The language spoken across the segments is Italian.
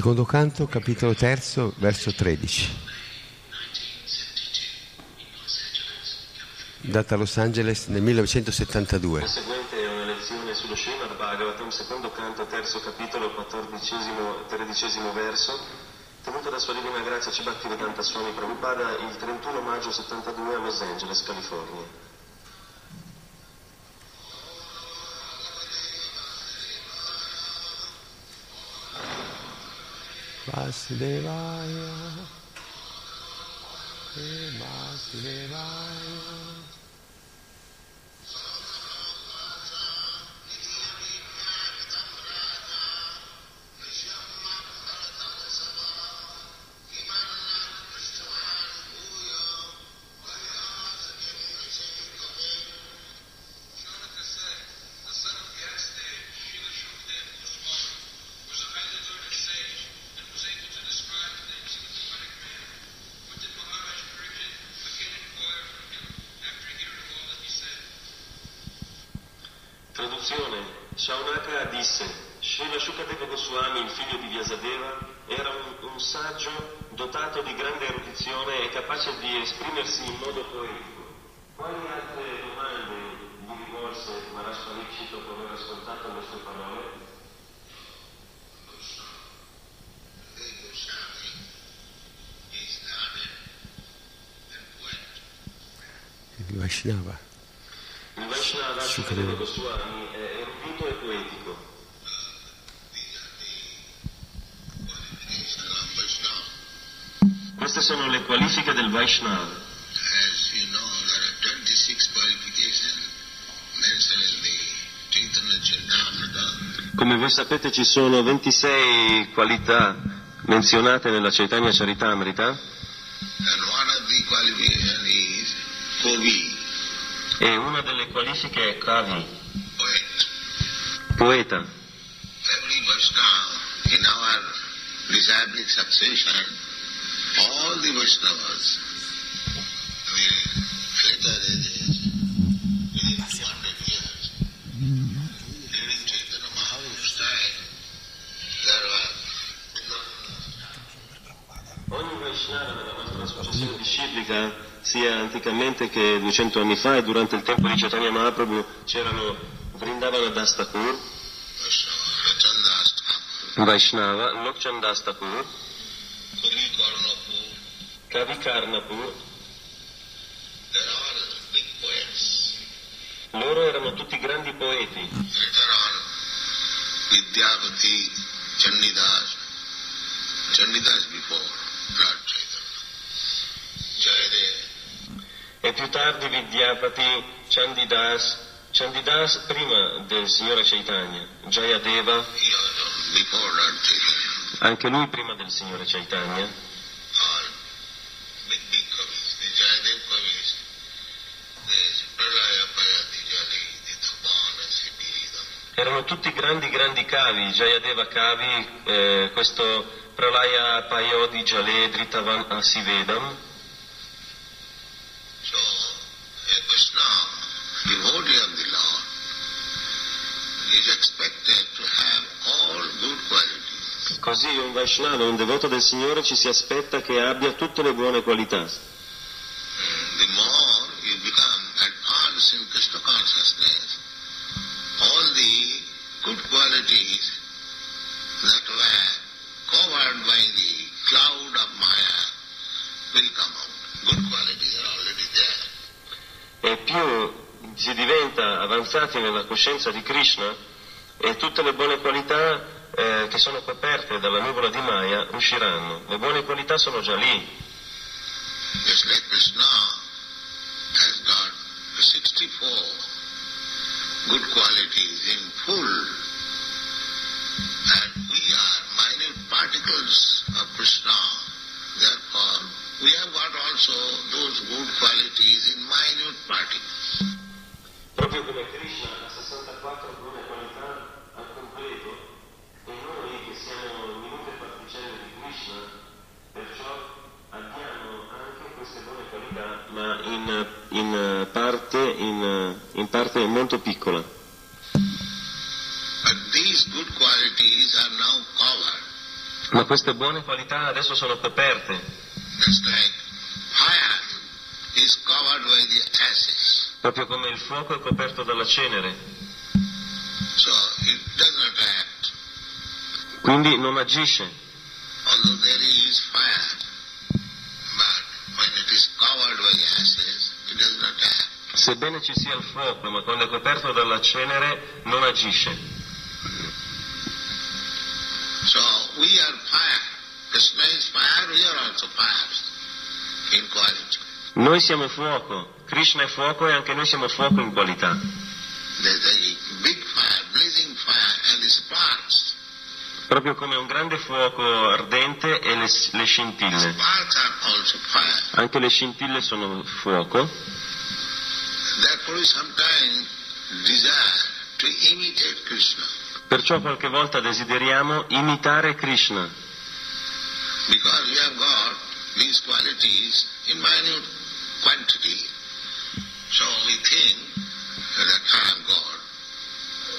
Secondo canto, capitolo terzo, verso 13. Data a Los Angeles nel 1972. La seguente è una lezione sullo Srimad Bhagavatam, secondo canto, terzo capitolo, quattordicesimo, tredicesimo verso, tenuta da Sua Divina Grazia C. Bhaktivedanta Swami Prabhupada il 31 maggio 72 a Los Angeles, California. Vasudevaya. Hey, disse, Srila Shukadeva Goswami, il figlio di Vyasadeva, era un, un saggio dotato di grande erudizione e capace di esprimersi in modo poetico. Quali altre domande gli rivolse Maharaj dopo aver ascoltato le sue parole? Il Vaishnava. Il Vaishnava Shukadeva Goswami è erudito e poetico. Queste sono le qualifiche del Vaishnava. As you know, there are 26 qualifications mentioned in the Chaitanya Charitamrita. Come voi sapete ci sono 26 qualità menzionate nella Chaitanya Charitamrita Kovi, e una delle qualifiche è Kavi, poet. poeta. All the Vaishnavas, the later ages, within 200 years, during Chaitanya Mahaprabhu's time, there were Ogni Vaishnava nella nostra associazione disciplica, sia anticamente che 200 anni fa e durante il tempo di Chaitanya Mahaprabhu, c'erano Vrindavana Dastakur, Vaishnava, Rachandas Kavi Karnapur, loro erano tutti grandi poeti. Vidyapati, Chandidas, Chandidas before Lord Chaitanya, E più tardi Vidyapati, Chandidas, Chandidas prima del Signore Chaitanya, Jayadeva, anche lui prima del Signore Chaitanya, erano tutti grandi grandi cavi, Jayadeva Kavi, eh, questo Pralaya Payodi Jaledri Tavan Asivedam, So, a Vaishnava, devotee of the Lord, is expected to have all good qualities. così un Vaishnava, un devoto del Signore ci si aspetta che abbia tutte le buone qualità. The more you become advanced in Krishna consciousness, all the good qualities that were covered by the cloud of Maya will come out. Good qualities are already there. E più si avanzati nella coscienza di Krishna e tutte le buone qualità eh, che sono coperte dalla nuvola di Maya usciranno. Le buone qualità sono già lì. Just like Krishna has got the 64 good qualities in full, and we are minute particles of Krishna. Therefore, we have got also those good qualities in minute particles. Proprio come Krishna ha 64 buone qualità al completo e noi che siamo minute particelle di Krishna, perciò abbiamo anche queste buone qualità, ma in, in parte, in, in parte molto piccola. Ma queste buone qualità adesso sono coperte. Just like fire is covered by the ashes. Proprio come il fuoco è coperto dalla cenere, quindi non agisce, sebbene ci sia il fuoco, ma quando è coperto dalla cenere non agisce. So we are fire. Krishna is fire, we are also fire in quality. Noi siamo fuoco, Krishna è fuoco e anche noi siamo fuoco in qualità. Proprio come un grande fuoco ardente e le, le scintille. Anche le scintille sono fuoco, perciò qualche volta desideriamo imitare Krishna, Because we have got these qualities in minute quantity. So we think that I am God.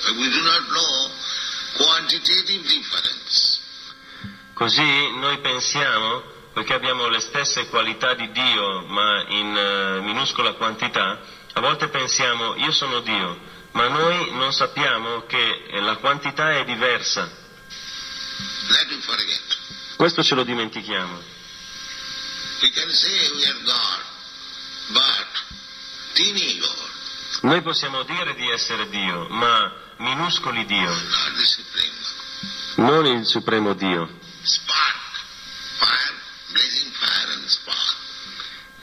But we do not know quantitative difference. Così noi pensiamo, poiché abbiamo le stesse qualità di Dio ma in eh, minuscola quantità, a volte pensiamo io sono Dio, ma noi non sappiamo che la quantità è diversa. Questo ce lo dimentichiamo. We can say we are God, Noi possiamo dire di essere Dio, ma minuscoli Dio, non il supremo Dio.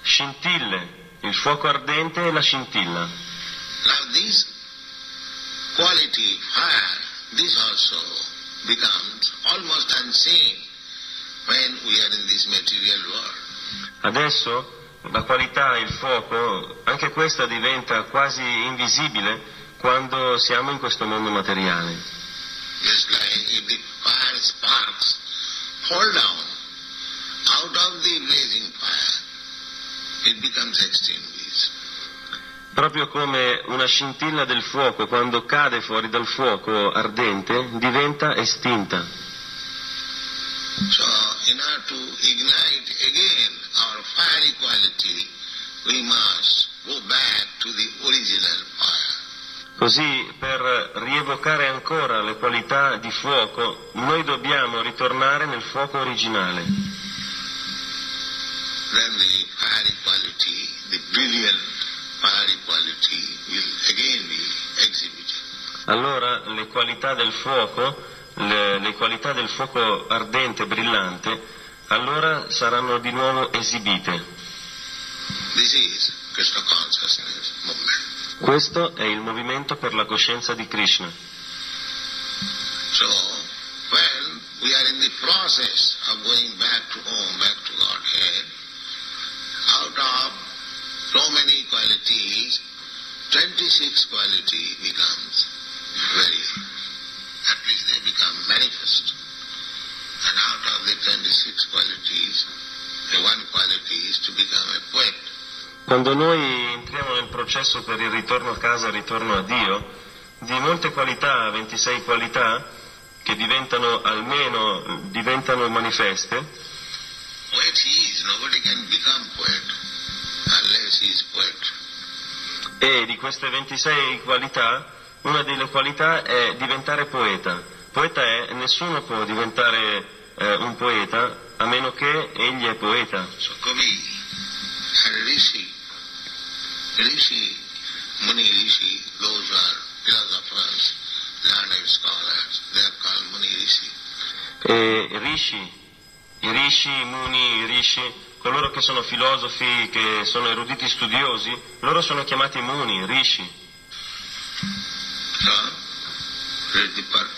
Scintille, il fuoco ardente e la scintilla. Adesso la qualità, il fuoco, anche questa diventa quasi invisibile quando siamo in questo mondo materiale. Just like if the fire sparks fall down out of the blazing fire, it becomes extinguished. Proprio come una scintilla del fuoco quando cade fuori dal fuoco ardente diventa estinta. So in order to ignite again our fiery quality, we must go back to the original fire. Così per rievocare ancora le qualità di fuoco noi dobbiamo ritornare nel fuoco originale. then the fiery quality, the brilliant fiery quality will again be exhibited. Allora le qualità del fuoco, le, le qualità del fuoco ardente, brillante, allora saranno di nuovo esibite. Is. Questo è il movimento per la coscienza di Krishna. So, when we are in the process of going back to home, back to Godhead, out of so many qualities, 26 quality becomes very, at least they become manifest. And out of the 26 qualities, the one quality is to become a poet. Quando noi entriamo nel processo per il ritorno a casa, il ritorno a Dio, di molte qualità, 26 qualità, che diventano almeno diventano manifeste, Poet is, nobody can become poet unless he is poet. e di queste 26 qualità, una delle qualità è diventare poeta. Poeta è, nessuno può diventare eh, un poeta a meno che egli è poeta. So Kavi and Rishi, Rishi, Muni Rishi, those are philosophers, learned scholars, they are called Muni Rishi. E rishi, i rishi, i muni, i rishi, coloro che sono filosofi, che sono eruditi studiosi, loro sono chiamati muni, rishi. Read the.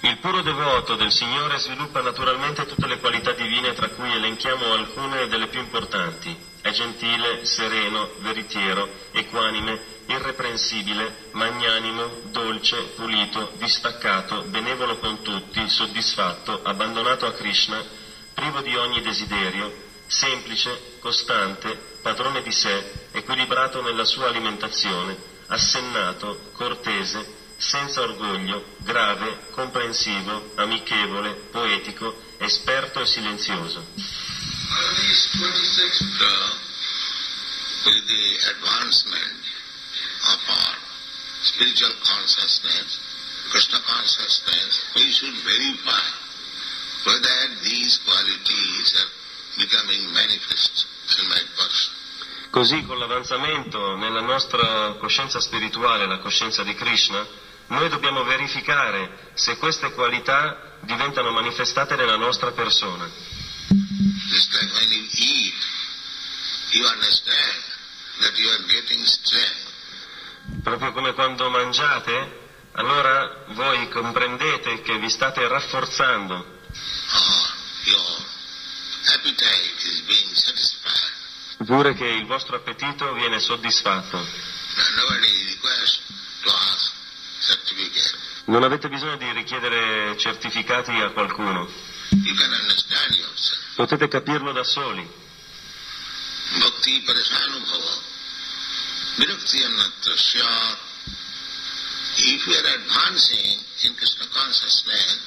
Il puro devoto del Signore sviluppa naturalmente tutte le qualità divine tra cui elenchiamo alcune delle più importanti. È gentile, sereno, veritiero, equanime, irreprensibile, magnanimo, dolce, pulito, distaccato, benevolo con tutti, soddisfatto, abbandonato a Krishna, privo di ogni desiderio, semplice, costante, padrone di sé, equilibrato nella sua alimentazione, assennato, cortese, senza orgoglio, grave, comprensivo, amichevole, poetico, esperto e silenzioso. Out of these 26 So, with the advancement of our spiritual consciousness, Krishna consciousness, we should verify whether these qualities are becoming manifest in my person. Così con l'avanzamento nella nostra coscienza spirituale, la coscienza di Krishna, noi dobbiamo verificare se queste qualità diventano manifestate nella nostra persona. Just like when you eat, you understand that you are getting strength. Proprio come quando mangiate, allora voi comprendete che vi state rafforzando, pure che il vostro appetito viene soddisfatto. Non avete bisogno di richiedere certificati a qualcuno, potete capirlo da soli. Bhakti paresanubhava. Virakti annatrasya. If we are advancing in Krishna consciousness,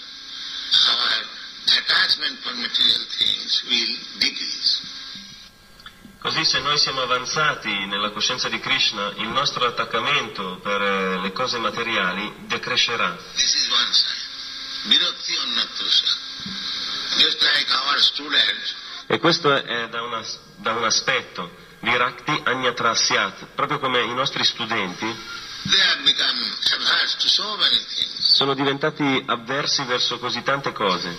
our attachment for material things will decrease. Così se noi siamo avanzati nella coscienza di Krishna, il nostro attaccamento per eh, le cose materiali decrescerà. This is one side. Just like our students, E questo è da, una- da un aspetto, virakti agnatrasyat, proprio come i nostri studenti sono diventati avversi verso così tante cose.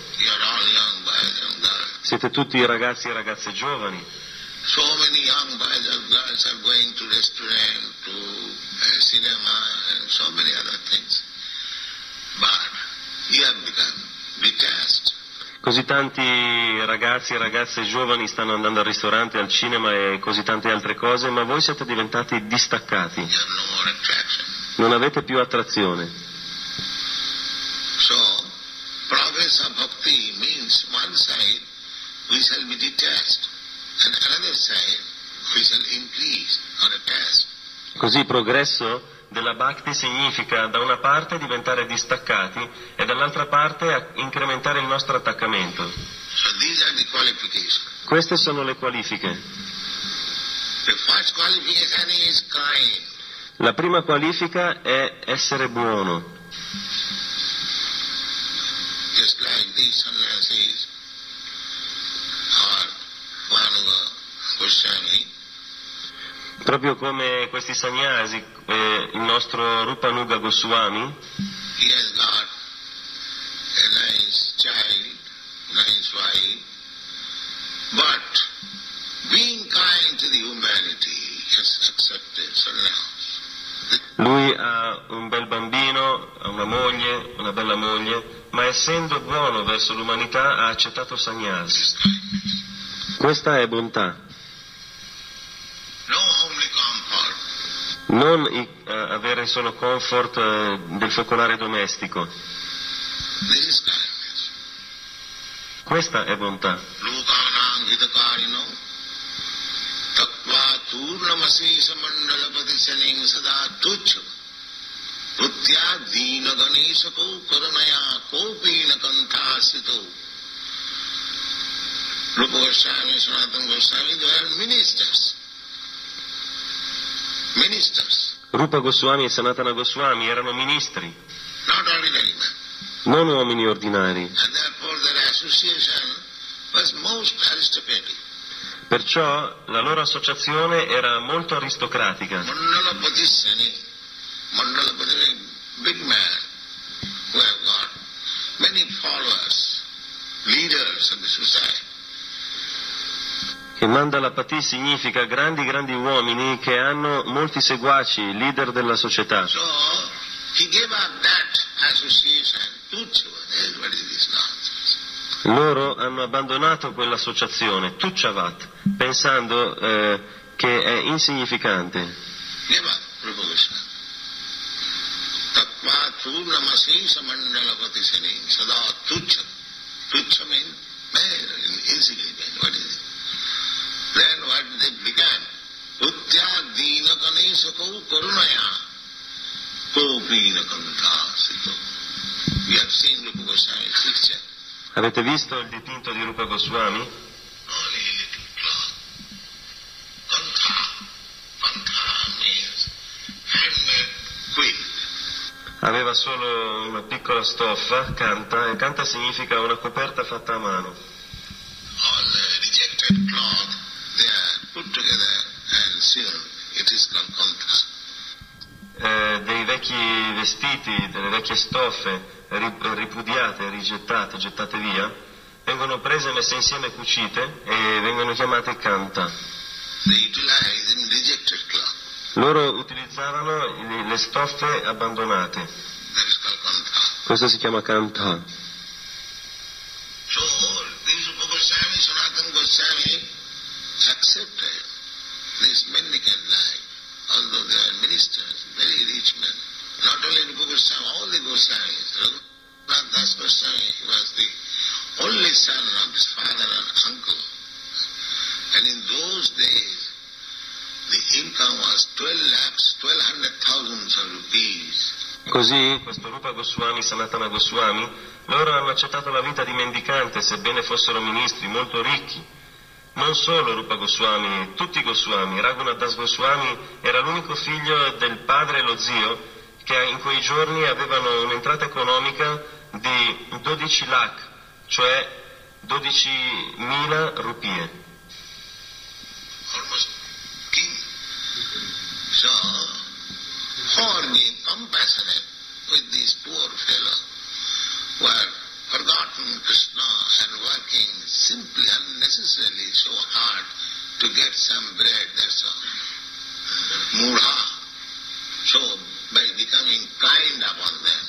Siete tutti ragazzi e ragazze giovani, così tanti ragazzi e ragazze giovani stanno andando al ristorante, al cinema e così tante altre cose, ma voi siete diventati distaccati, Non avete più attrazione. So, progress of bhakti means one side we shall be detached, and another side we shall increase or attach. Così progresso della bhakti significa da una parte diventare distaccati e dall'altra parte incrementare il nostro attaccamento. Queste sono le qualifiche. La prima qualifica è essere buono, proprio come questi sannyasi, eh, il nostro Rupanuga Goswami, he has got a nice child, nice wife, but being kind to the humanity, has accepted sannyas. Lui ha un bel bambino, ha una moglie, una bella moglie, ma essendo buono verso l'umanità ha accettato Sanyas. Questa è bontà. Non i, eh, avere solo comfort eh, del focolare domestico. Questa è bontà. Lukanam सदा तुच्छ वृत्त्या दीनगणेशको करुणया कोऽपि न कण्ठासितो Rupa Goswami, Sanatana Goswami, they were ministers. Ministers, Rupa Goswami e Sanatana Goswami erano ministri, not ordinary men. non uomini ordinari. Perciò la loro associazione era molto aristocratica. Sani, Mandalapati significa grandi grandi uomini che hanno molti seguaci, leader della società. So he gave up that association. Tuchava, there is Loro hanno abbandonato quell'associazione, Tucciavat, pensando eh, che è insignificante. Goswami. Then what they began? Utya Dina Ganesako Karunaya. Kopina Kanta Sito. We have seen Rupa picture. Avete visto il dipinto di Rupa Goswami? Aveva solo una piccola stoffa, canta, e canta significa una coperta fatta a mano. all the rejected cloth, they are put together and sewn. It is called kantha. Eh, dei vecchi vestiti, delle vecchie stoffe ri- ripudiate, rigettate, gettate via, vengono prese, messe insieme, cucite e vengono chiamate canta. Loro utilizzavano le- stoffe abbandonate. Questo si chiama canta. So these Rupa Goswami, Sanatana Goswami accepted this mendicant life, although they are ministers, very rich men. Not only Rupa Goswami, all the Goswamis. Das Goswami was the only son of his father and uncle. And in those days, the income was 12 lakhs, 1200 thousands of rupees. Così questo Rupa Goswami, Sanatana Goswami, loro hanno accettato la vita di mendicante, sebbene fossero ministri molto ricchi. Non solo Rupa Goswami, tutti i Goswami, Raghunath Das Goswami era l'unico figlio del padre e lo zio che in quei giorni avevano un'entrata economica di 12 lakh, cioè 12.000 rupie. almost king. So, being compassionate with this poor fellow who have forgotten Krishna and working simply, unnecessarily so hard to get some bread, that's all. Mudha. So, by becoming kind upon them,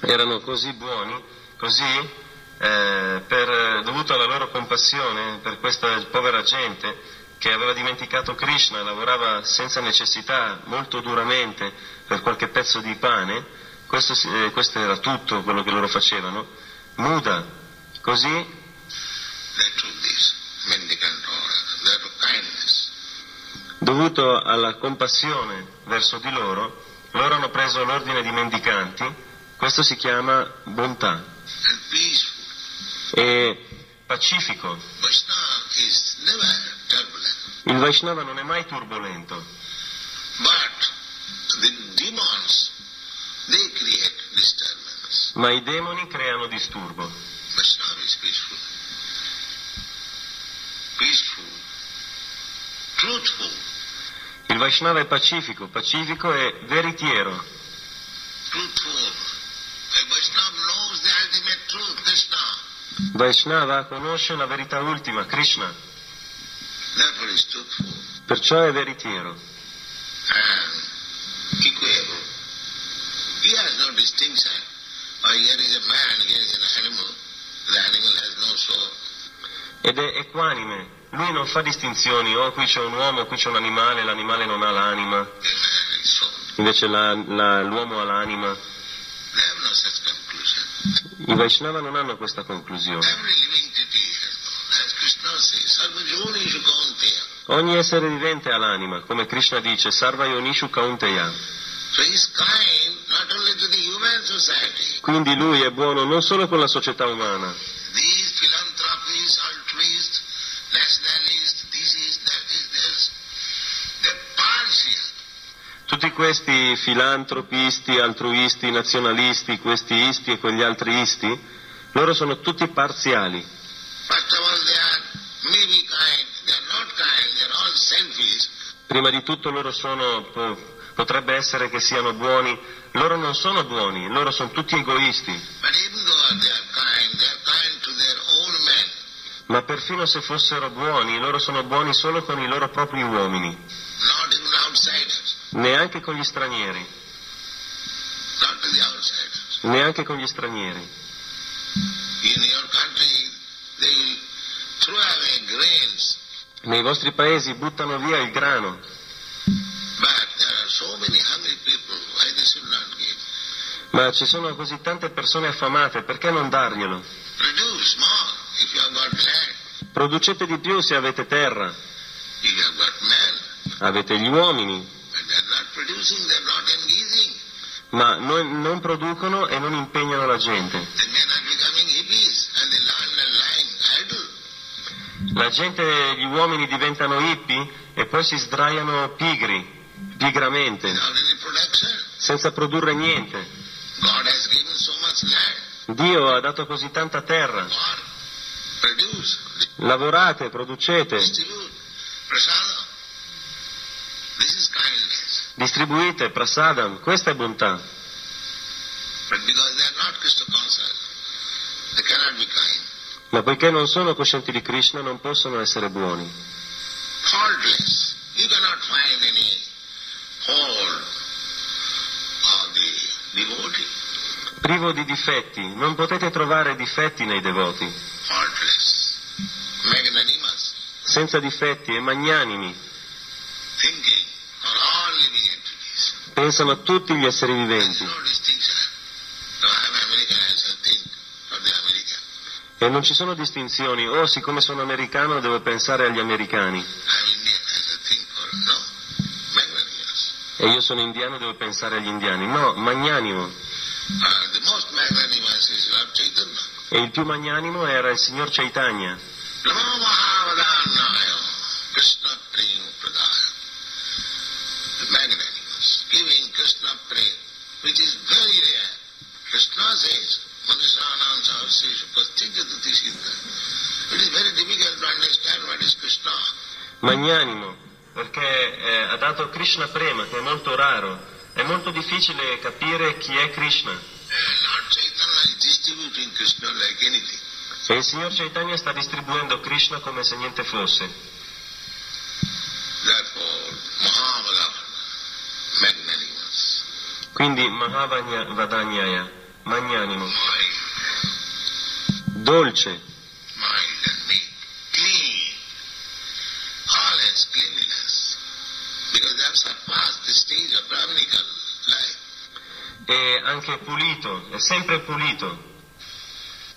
erano così buoni, così eh, per, dovuto alla loro compassione per questa povera gente che aveva dimenticato Krishna, lavorava senza necessità, molto duramente per qualche pezzo di pane, questo, eh, questo era tutto quello che loro facevano, muda, così dovuto alla compassione verso di loro, loro hanno preso l'ordine di mendicanti, questo si chiama bontà. E pacifico. Il Vaishnava non è mai turbolento, ma i demoni creano disturbo. Il Vaishnava è pacifico, pacifico e veritiero. Vaishnava conosce la verità ultima, Krishna, perciò è veritiero. And equable. He has no distinction. Here is a man, here is an animal. The animal has no soul. Ed è equanime. Lui non fa distinzioni, oh qui c'è un uomo, qui c'è un animale, l'animale non ha l'anima, soul. invece l'uomo ha l'anima. They have no such conclusion. I Vaishnava non hanno questa conclusione. Kaunteya. Ogni essere vivente ha l'anima, come Krishna dice, Sarva Yonishu Kaunteya. Quindi lui è buono non solo con la società umana, questi filantropisti, altruisti, nazionalisti, questi isti e quegli altri isti, loro sono tutti parziali. Prima di tutto loro sono, po- potrebbe essere che siano buoni, loro non sono buoni, loro sono tutti egoisti, ma perfino se fossero buoni, loro sono buoni solo con i loro propri uomini, Neanche con gli stranieri. Neanche con gli stranieri. Nei vostri paesi buttano via il grano. Ma ci sono così tante persone affamate, perché non darglielo? Producete di più se avete terra. Avete gli uomini ma non, non producono e non impegnano la gente. La gente, gli uomini diventano hippie e poi si sdraiano pigri, pigramente, senza produrre niente. Dio ha dato così tanta terra. Lavorate, producete, distribute, prasada. This is kindness. Distribuite, prasadam, questa è bontà. Ma poiché non sono coscienti di Krishna non possono essere buoni. Faultless. You cannot find any fault of the devotee. Privo di difetti, non potete trovare difetti nei devoti. Faultless. Magnanimous. Senza difetti e magnanimi, Thinking for all living entities. Pensano a tutti gli esseri viventi. for the American. E non ci sono distinzioni, oh siccome sono americano devo pensare agli americani, e io sono indiano devo pensare agli indiani. No, magnanimo. Chaitanya. E il più magnanimo era il signor Chaitanya. Namo Mahavadannaya Krishna Prem Pradaya. The magnanimous, giving Krishna Prem, which is very rare. Krishna says, Manusanam Savasesha Pastinjatati Siddha. It is very difficult to understand what is Krishna. Magnanimo, perché eh, ha dato Krishna Prema, che è molto raro. È molto difficile capire chi è Krishna. Anything. E il signor Chaitanya sta distribuendo Krishna come se niente fosse. Quindi Mahavanya Vadanyaya, magnanimo, dolce, mind and me, clean, always cleanliness, because they have surpassed the stage of Brahminical life. E anche pulito, è sempre pulito,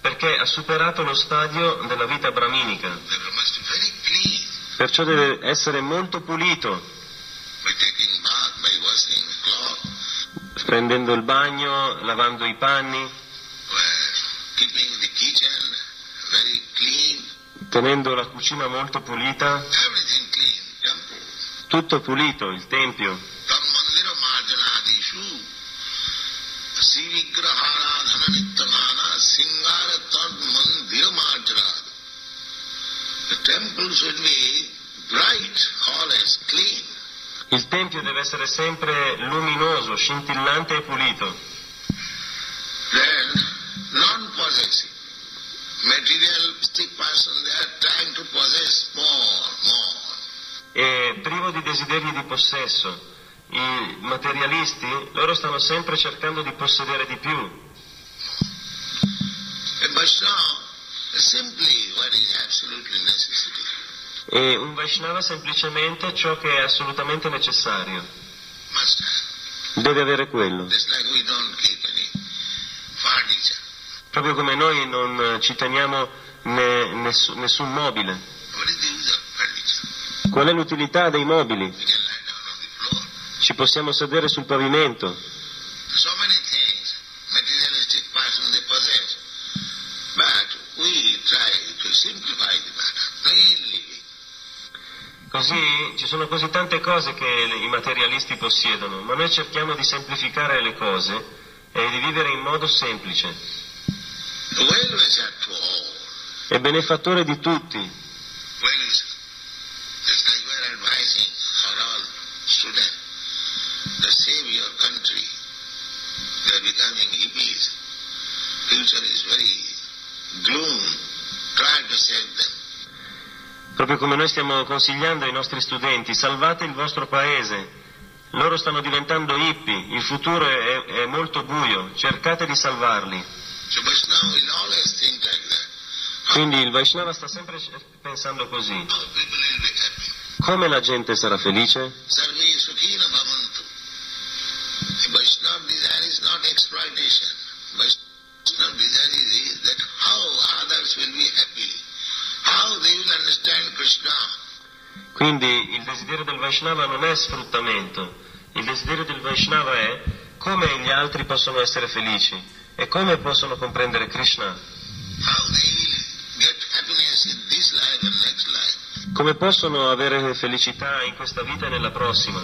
perché ha superato lo stadio della vita brahminica. Perciò deve essere molto pulito, prendendo il bagno, lavando i panni, tenendo la cucina molto pulita, tutto pulito, il tempio. Il tempio deve essere sempre luminoso, scintillante e pulito. Then, non-possessive. Materialistic person, they are trying to possess more, more. E privo di desideri di possesso. I materialisti, loro stanno sempre cercando di possedere di più. Vaishnava is simply what is absolutely necessity. E un Vaishnava semplicemente ciò che è assolutamente necessario. Deve avere quello. Proprio come noi non ci teniamo ne- ness- nessun mobile. Qual è l'utilità dei mobili? Ci possiamo sedere sul pavimento. But we try to simplify the matter. Così ci sono così tante cose che i materialisti possiedono, ma noi cerchiamo di semplificare le cose e di vivere in modo semplice. The well-wisher to all. È benefattore di tutti. Well-wisher. Just like we are advising our all students to save your country. They are becoming hippies. Future is very gloom. Try to save them. Proprio come noi stiamo consigliando ai nostri studenti, salvate il vostro paese. Loro stanno diventando hippie, il futuro è, è molto buio, cercate di salvarli. That. Quindi il Vaishnava sta sempre pensando così. Come la gente sarà felice? Quindi il desiderio del Vaishnava non è sfruttamento, il desiderio del Vaishnava è come gli altri possono essere felici e come possono comprendere Krishna, come possono avere felicità in questa vita e nella prossima.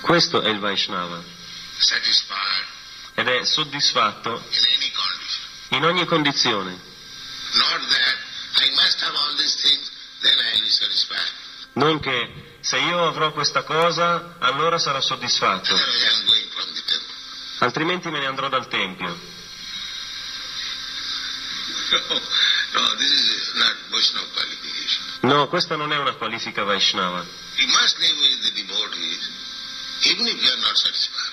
Questo è il Vaishnava. Ed è soddisfatto in ogni condizione. Not that I must have all these things, then I will be satisfied. Non che se io avrò questa cosa, allora sarò soddisfatto, I altrimenti me ne andrò dal Tempio. no, this is not Vaishnava qualification. No, questa non è una qualifica Vaishnava. You must live with the devotees, even if you are not satisfied.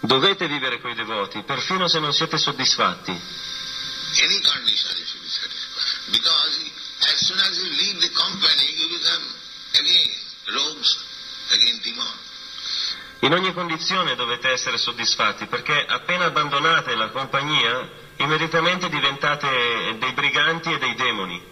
Dovete vivere coi devoti, perfino se non siete soddisfatti. Any condition Because as soon as you leave the company, you become again rogues, again demon. In ogni condizione dovete essere soddisfatti, perché appena abbandonate la compagnia, immediatamente diventate dei briganti e dei demoni.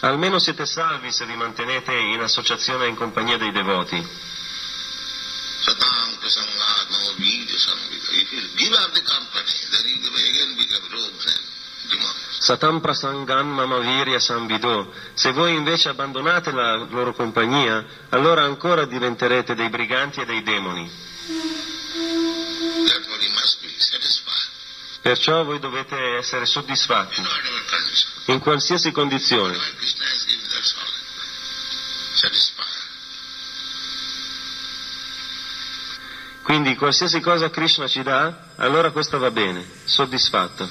Almeno siete salvi se vi mantenete in associazione e in compagnia dei devoti. Satang prasangat mama vidya Satam prasangan mamavirya sambido. Se voi invece abbandonate la loro compagnia, allora ancora diventerete dei briganti e dei demoni. Perciò voi dovete essere soddisfatti in qualsiasi condizione. Whatever Krishna has given, that's all. Satisfied. Quindi qualsiasi cosa Krishna ci dà, allora questo va bene, soddisfatto.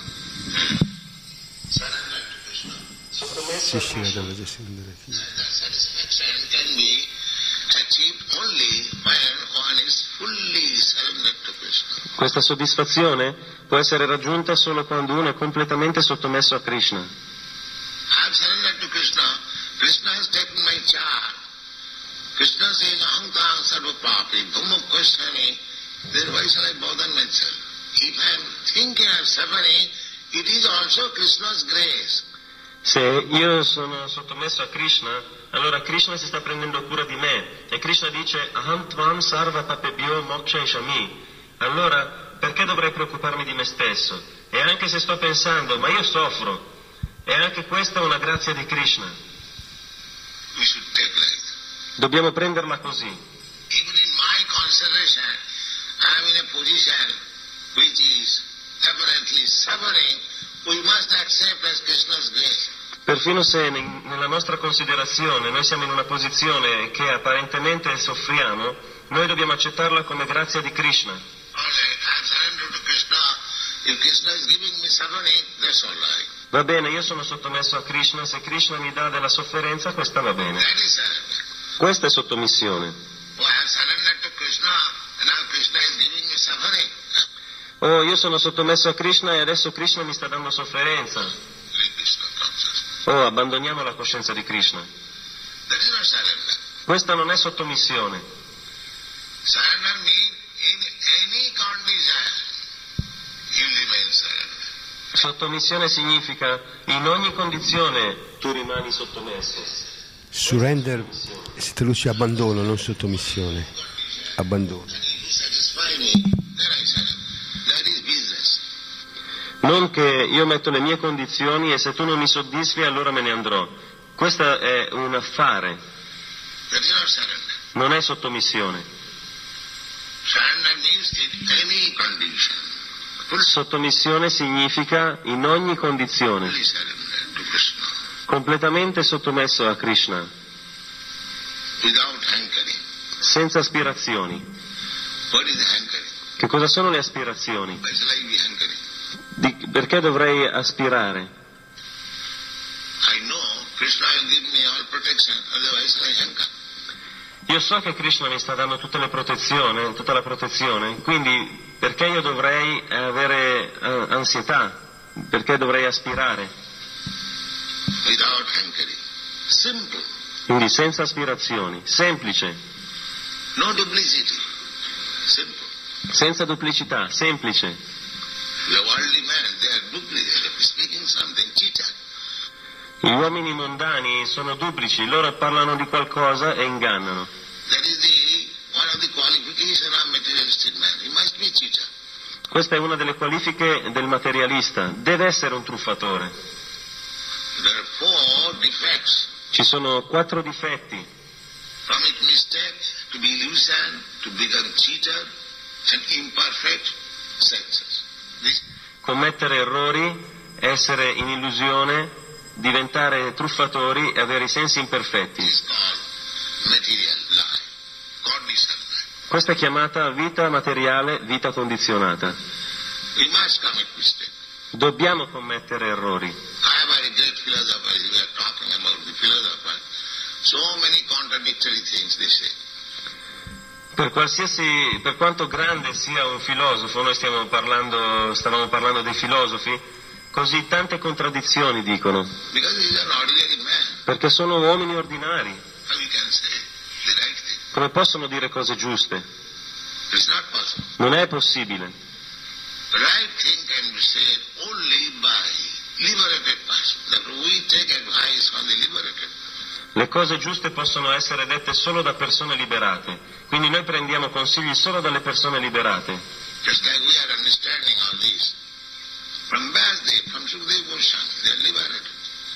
Questa soddisfazione può essere raggiunta solo quando uno è completamente sottomesso a Krishna. I have surrendered to Krishna. Krishna has taken my charge. Krishna says, Aham tang sarva papi, bhumma questioning, then why shall I bother myself? If I am thinking of suffering, it is also Krishna's grace. Se io sono sottomesso a Krishna, allora Krishna si sta prendendo cura di me e Krishna dice Aham tvam sarva papebhyo moksha shami. Allora perché dovrei preoccuparmi di me stesso? E anche se sto pensando, ma io soffro, e anche questa è una grazia di Krishna. Dobbiamo prenderla così. Even in my consideration, I am in a position which is apparently suffering. We must accept as Krishna's grace. Perfino se ne- nella nostra considerazione noi siamo in una posizione che apparentemente soffriamo, noi dobbiamo accettarla come grazia di Krishna. Va bene, io sono sottomesso a Krishna, se Krishna mi dà della sofferenza, questa va bene. Questa è sottomissione. Oh, io sono sottomesso a Krishna e adesso Krishna mi sta dando sofferenza. Oh, abbandoniamo la coscienza di Krishna. Questa non è sottomissione. Sottomissione significa in ogni condizione tu rimani sottomesso. Surrender si traduce abbandono, non sottomissione. Abbandono. If you satisfy me, then I surrender. That is business. Non che io metto le mie condizioni e se tu non mi soddisfi allora me ne andrò. Questo è un affare, non è sottomissione. Sottomissione significa in ogni condizione, completamente sottomesso a Krishna, senza aspirazioni. Che cosa sono le aspirazioni? Why shall I be hankering? Di- perché dovrei aspirare? Io so che Krishna mi sta dando tutta, le protezione, tutta la protezione, quindi perché io dovrei avere eh, ansietà? Perché dovrei aspirare? Quindi senza aspirazioni, semplice, No senza duplicità, semplice. The worldly man, they are duplicate. Speaking something, cheater. Gli uomini mondani sono duplici, loro parlano di qualcosa e ingannano. Questa è una delle qualifiche del materialista, deve essere un truffatore. Ci sono quattro difetti, mistake illusion, cheater imperfect senses. Commettere errori, essere in illusione, diventare truffatori e avere i sensi imperfetti. Questa è chiamata vita materiale, vita condizionata. Dobbiamo commettere errori. So many contradictory things they say. Per, per quanto grande sia un filosofo, noi parlando, stavamo parlando dei filosofi, così tante contraddizioni dicono, perché sono uomini ordinari, come possono dire cose giuste? Non è possibile. The right thing can be said only by liberated person. Therefore we take advice from the liberated person. Le cose giuste possono essere dette solo da persone liberate, quindi noi prendiamo consigli solo dalle persone liberate. Just like we are understanding all this. From Vasudev, from Sukadeva Goswami, they are liberated.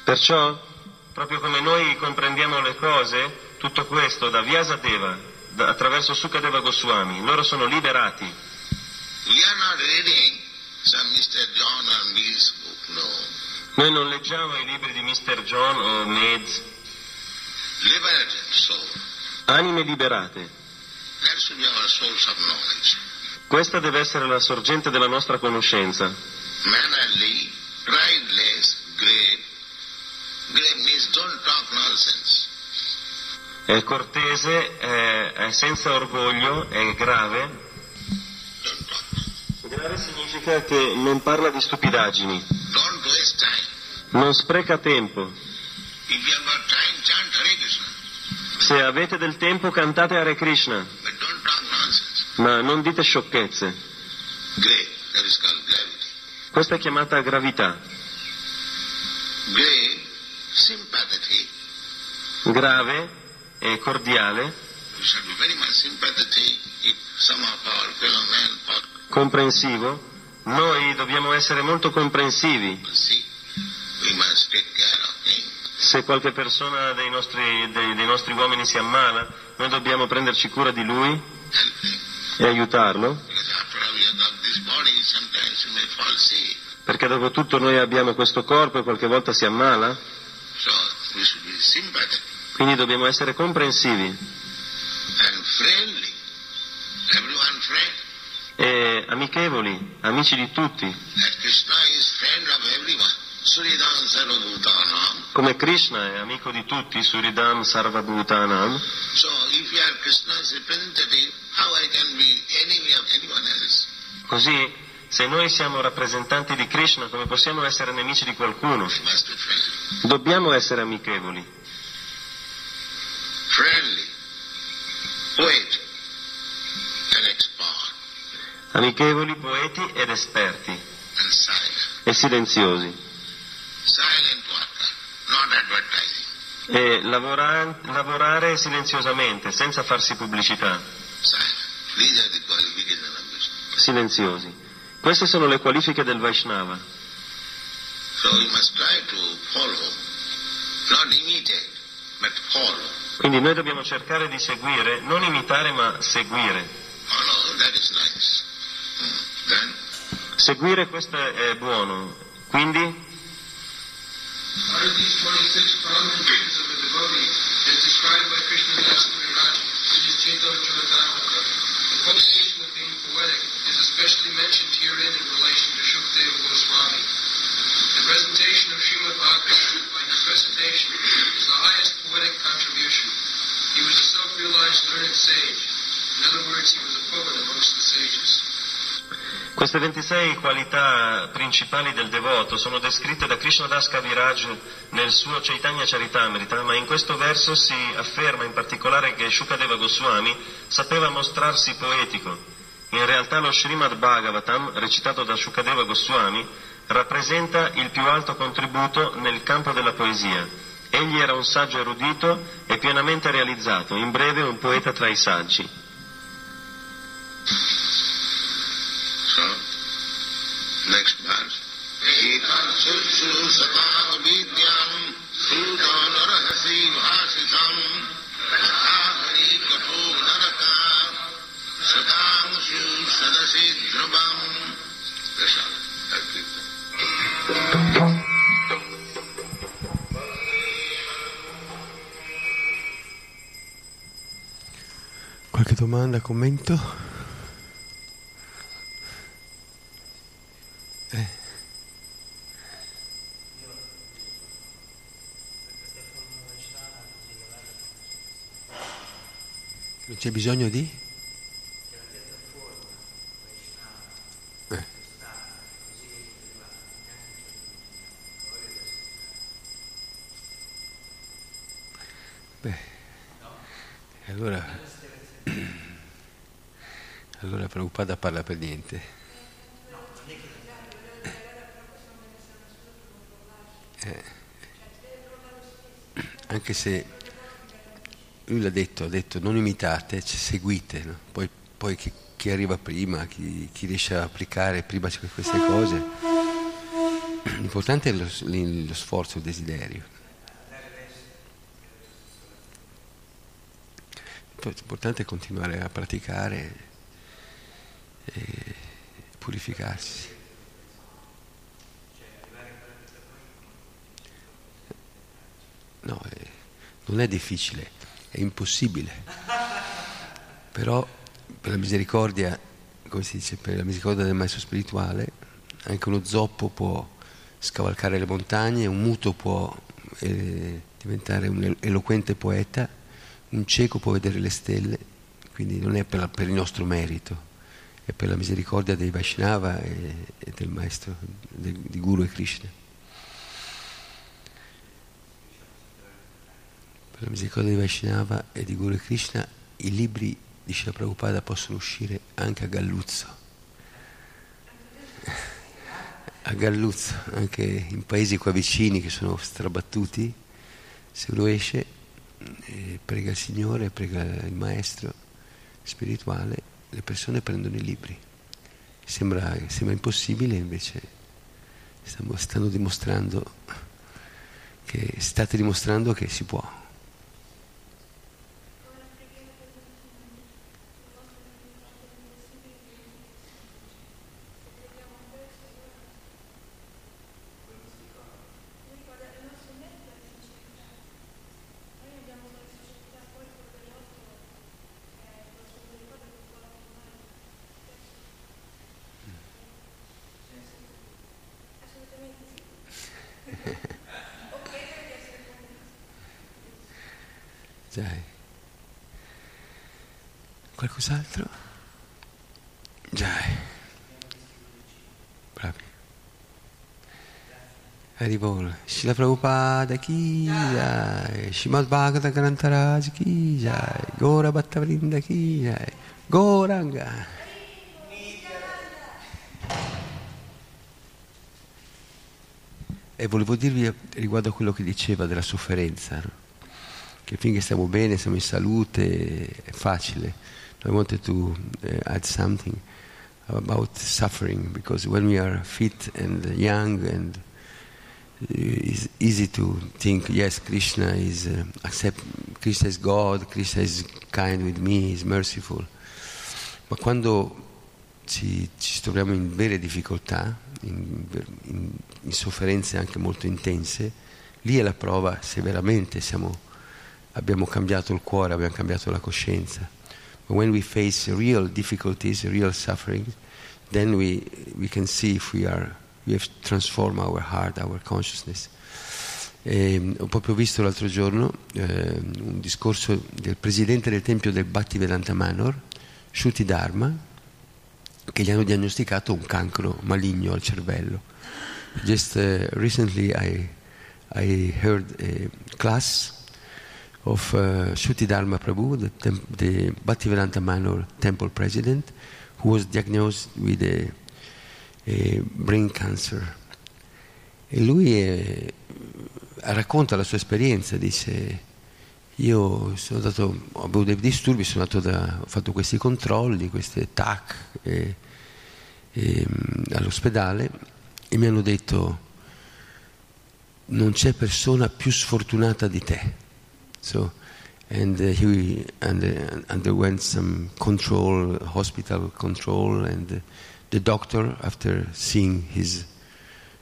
Perciò, proprio come noi comprendiamo le cose, tutto questo da Vyasadeva, da- attraverso Sukadeva Goswami, loro sono liberati. We are not reading some Mr. John or Mill's book, no. Noi non leggiamo i libri di Mr. John o soul. Anime liberate. Questa deve essere la sorgente della nostra conoscenza. È cortese, è, è senza orgoglio, è grave. Grave significa che non parla di stupidaggini, non spreca tempo. If you have got time, chant Hare Krishna. Se avete del tempo cantate Hare Krishna, ma non dite sciocchezze. Questa è chiamata gravità. Grave, e cordiale, comprensivo. Noi dobbiamo essere molto comprensivi. we must take care. Se qualche persona dei nostri, dei- dei nostri uomini si ammala, noi dobbiamo prenderci cura di lui e aiutarlo, perché dopo tutto noi abbiamo questo corpo e qualche volta si ammala, quindi dobbiamo essere comprensivi e amichevoli, amici di tutti, Krishna is friend of everyone. Suridam Sarvabhutanam. Come Krishna è amico di tutti, Suridam Sarvabhutanam. So if you are Krishna's representative, how I can be enemy of anyone else? Così, se noi siamo rappresentanti di Krishna, come possiamo essere nemici di qualcuno? Dobbiamo essere amichevoli, Friendly. Wait. And expert. amichevoli, poeti ed esperti, e silenziosi. Silent worker. Not advertising. E lavora- lavorare silenziosamente, senza farsi pubblicità, silenziosi. Queste sono le qualifiche del Vaishnava. Quindi noi dobbiamo cercare di seguire, non imitare ma seguire. Hmm. Then, Seguire questo è buono. Quindi Out of these 26 prominent figures of the devotee, as described by Krishna Das Muriraj, which is Chaitanya Chulatamrita, the quotation of being poetic is especially mentioned herein in relation to Shukdeva Goswami. The presentation of Srimad Bhagavatam by his recitation is the highest poetic contribution. He was a self-realized learned sage. In other words, he was a poet. Queste 26 qualità principali del devoto sono descritte da Krishnadas Kaviraj nel suo Chaitanya Charitamrita, ma in questo verso si afferma in particolare che Shukadeva Goswami sapeva mostrarsi poetico. In realtà lo Srimad Bhagavatam, recitato da Shukadeva Goswami, rappresenta il più alto contributo nel campo della poesia. Egli era un saggio erudito e pienamente realizzato, in breve un poeta tra i saggi. That's it. Qualche domanda, commento? Non c'è bisogno di? Eh. Beh, allora, allora Prabhupada parla per niente. Eh, anche se lui l'ha detto, ha detto non imitate, cioè, seguite, no? poi, poi chi, chi, arriva prima, chi, chi, riesce a applicare prima queste cose, l'importante è lo, lo sforzo, il desiderio. L'importante è continuare a praticare e purificarsi. No, è, non è difficile, è impossibile. Però per la misericordia, come si dice, per la misericordia del maestro spirituale, anche uno zoppo può scavalcare le montagne, un muto può eh, diventare un eloquente poeta, un cieco può vedere le stelle, quindi non è per, la, per il nostro merito, è per la misericordia dei Vaishnava e, e del maestro, del, di Guru e Krishna. La misericordia di Vaishnava e di Guru Krishna, i libri di Shila Prabhupada possono uscire anche a Galluzzo. A Galluzzo, anche in paesi qua vicini che sono strabattuti, se uno esce e prega il Signore, prega il Maestro spirituale, le persone prendono i libri. Sembra, sembra impossibile, invece stiamo, stanno dimostrando che state dimostrando che si può. Jai. Qualcos'altro? Jai. Bravi. Haribol. Shila Prabhupada ki jai. Shimad Bhagavata Grantaraj ki jai. Gora Bhattavrinda ki jai. Goranga. E volevo dirvi riguardo a quello che diceva della sofferenza, no? che finché stiamo bene, siamo in salute, è facile. I wanted to uh, add something about suffering, because when we are fit and young and it's easy to think, yes, Krishna is uh, accept, Krishna is God, Krishna is kind with me, is merciful. Ma quando ci, ci troviamo in vere difficoltà, in, in, in, sofferenze anche molto intense, lì è la prova se veramente siamo, abbiamo cambiato il cuore, abbiamo cambiato la coscienza. But when we face real difficulties, real suffering, then we, we can see if we, are, we have transformed our heart, our consciousness. E, ho proprio visto l'altro giorno eh, un discorso del presidente del tempio del Bhaktivedanta Manor, Shuti Dharma, che gli hanno diagnosticato un cancro maligno al cervello. Just uh, recently I, I heard a class of uh, Shuti Dharma Prabhu, the, tem- the Bhaktivedanta Manor temple president, who was diagnosed with a, a brain cancer. E lui è, racconta la sua esperienza, dice io sono andato, avuto dei disturbi, sono andato da, ho fatto questi controlli, queste TAC e, e, all'ospedale e mi hanno detto non c'è persona più sfortunata di te. So, and uh, he and, uh, underwent some control, hospital control, and the doctor, after seeing his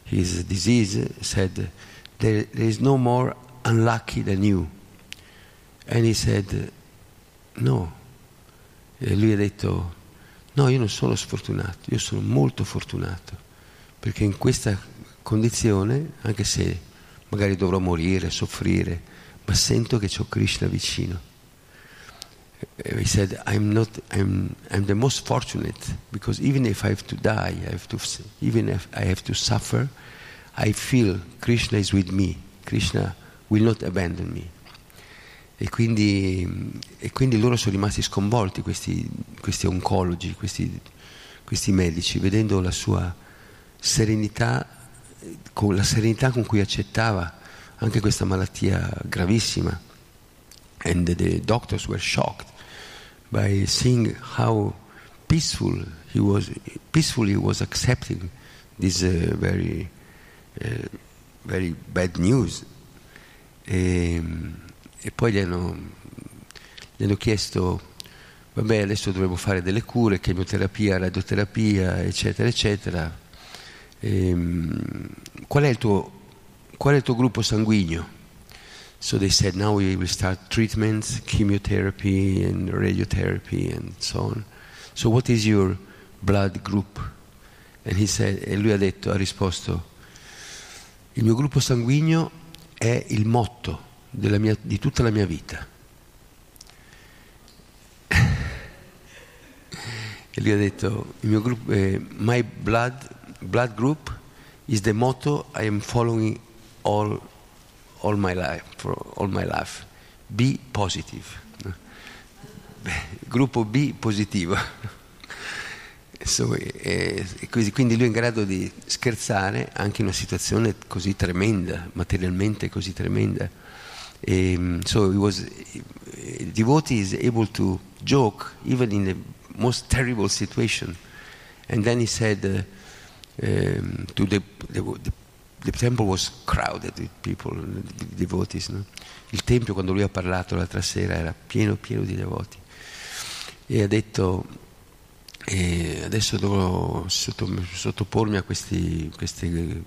his disease, said, there, there is no more unlucky than you. And he said, no. E lui ha detto, no, io non sono sfortunato, io sono molto fortunato, perché in questa condizione, anche se magari dovrò morire, soffrire, ma sento che c'ho Krishna vicino. He said, I'm, not, I'm, I'm the most fortunate because even if I have to die, I have to, even if I have to suffer, I feel Krishna is with me. Krishna will not abandon me. E quindi, e quindi loro sono rimasti sconvolti, questi, questi oncologi, questi, questi medici, vedendo la sua serenità, con la serenità con cui accettava anche questa malattia gravissima. And the doctors were shocked by seeing how peaceful he was, peacefully was accepting this uh, very, uh, very bad news. E, e poi gli hanno, gli hanno chiesto, vabbè adesso dovremo fare delle cure, chemioterapia, radioterapia, eccetera, eccetera. E, qual, è tuo, qual è il tuo gruppo sanguigno? So they said, now we will start treatments, chemotherapy and radiotherapy and so on. So what is your blood group? Said, e lui ha detto, ha risposto, il mio gruppo sanguigno è il motto mia, di tutta la mia vita. e lui ha detto, il mio gruppo, eh, my blood, blood group is the motto I am following all all my life, for all my life. Be positive. Gruppo B positivo. So, e, e quindi lui è in grado di scherzare anche in una situazione così tremenda, materialmente così tremenda. E, so he was, devotee is able to joke even in the most terrible situation. And then he said uh, um, to the, the, the the temple was crowded with people, devotees. No? Il tempio, quando lui ha parlato l'altra sera, era pieno, pieno di devoti. E ha detto, eh, adesso dovrò sottopormi a questi, queste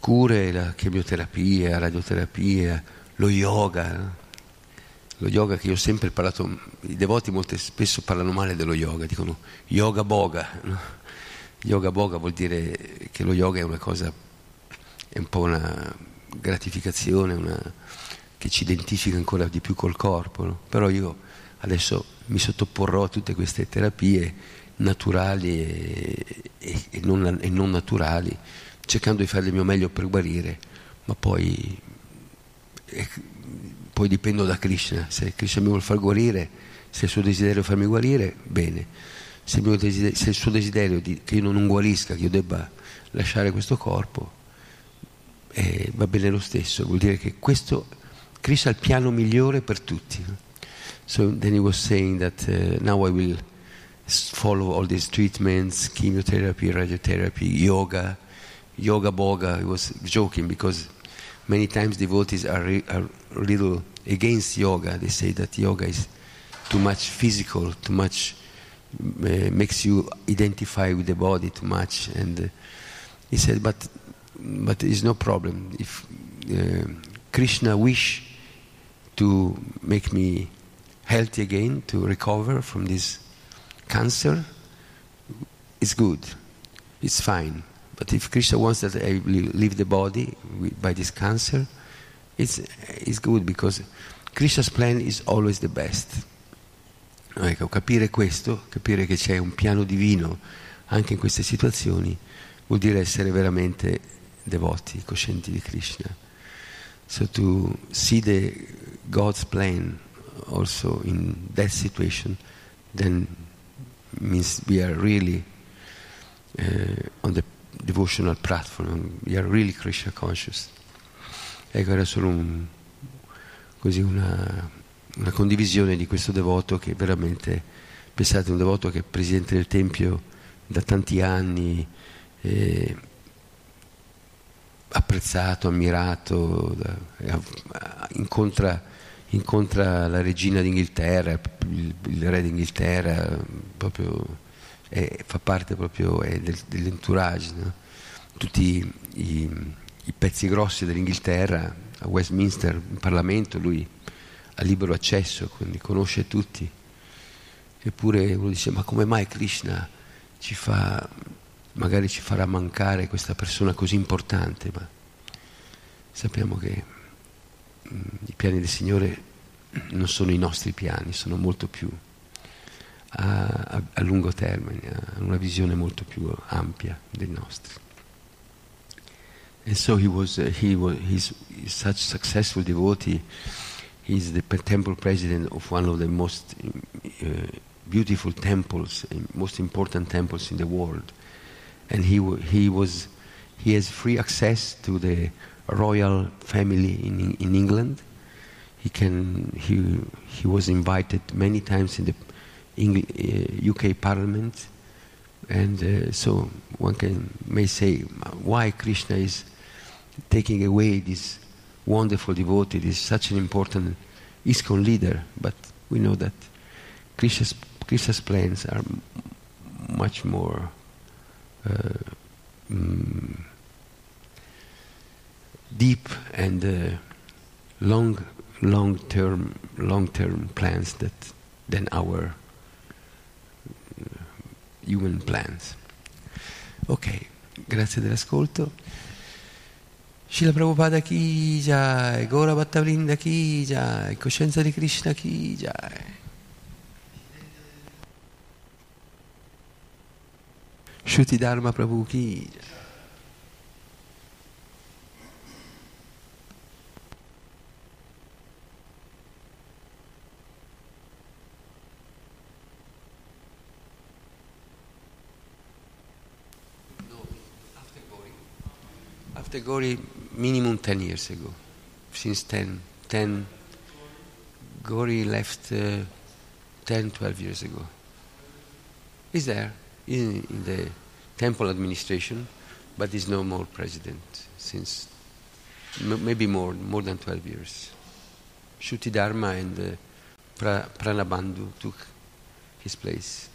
cure, la chemioterapia, la radioterapia, lo yoga. No? Lo yoga che io ho sempre parlato, i devoti molto spesso parlano male dello yoga, dicono yoga boga. No? Yoga boga vuol dire che lo yoga è una cosa è un po' una gratificazione una, che ci identifica ancora di più col corpo, no? però io adesso mi sottoporrò a tutte queste terapie naturali e, e, e, non, e non, naturali, cercando di fare il mio meglio per guarire, ma poi, poi dipendo da Krishna, se Krishna mi vuole far guarire, se è il suo desiderio è farmi guarire, bene, se, il, se è il suo desiderio di, che io non guarisca, che io debba lasciare questo corpo, eh, va bene lo stesso, vuol dire che questo Krishna ha il piano migliore per tutti. So then he was saying that uh, now I will follow all these treatments, chemotherapy, radiotherapy, yoga, yoga boga. He was joking because many times devotees are, re- are a little against yoga. They say that yoga is too much physical, too much uh, makes you identify with the body too much. And uh, he said, but but is no problem. If uh, Krishna wish to make me healthy again, to recover from this cancer, it's good. It's fine. But if Krishna wants that I leave the body by this cancer, it's, it's good because Krishna's plan is always the best. Ecco, capire questo, capire che c'è un piano divino anche in queste situazioni, vuol dire essere veramente devoti, coscienti di Krishna. So to see the God's plan also in that situation, then means we are really uh, on the devotional platform, we are really Krishna conscious. Ecco, era solo un, così una, una condivisione di questo devoto che veramente, pensate, un devoto che è presidente del Tempio da tanti anni, eh, apprezzato, ammirato, da, incontra, incontra, la regina d'Inghilterra, il, il re d'Inghilterra, proprio, è, fa parte proprio del, dell'entourage, no? tutti i, i pezzi grossi dell'Inghilterra a Westminster, in Parlamento, lui ha libero accesso, quindi conosce tutti. Eppure uno dice, ma come mai Krishna ci fa, magari ci farà mancare questa persona così importante? Ma sappiamo che mh, mm, i piani del Signore non sono i nostri piani, sono molto più a, a, a lungo termine, hanno una visione molto più ampia dei nostri. And so he was, uh, he was, he's, he's such successful devotee. He's the temple president of one of the most uh, beautiful temples, most important temples in the world. And he, he, was, he has free access to the royal family in, in England. He, can, he, he was invited many times in the Engl- uh, UK Parliament. And uh, so one can, may say why Krishna is taking away this wonderful devotee, this such an important ISKCON leader, but we know that Krishna's, Krishna's plans are much more mm, deep and uh, long, long-term, long-term plans that than our uh, human plans. Ok, grazie dell'ascolto. Shila Prabhupada ki Gora Bhattavrinda ki Coscienza di Krishna ki. After Gori minimum 10 years ago, since 10, 10 Gori left uh, 10, 12 years ago. He's there in, in the temple administration, but is no more president since maybe more, more than 12 years. Shuti Dharma and uh, pra- Pranabandhu took his place.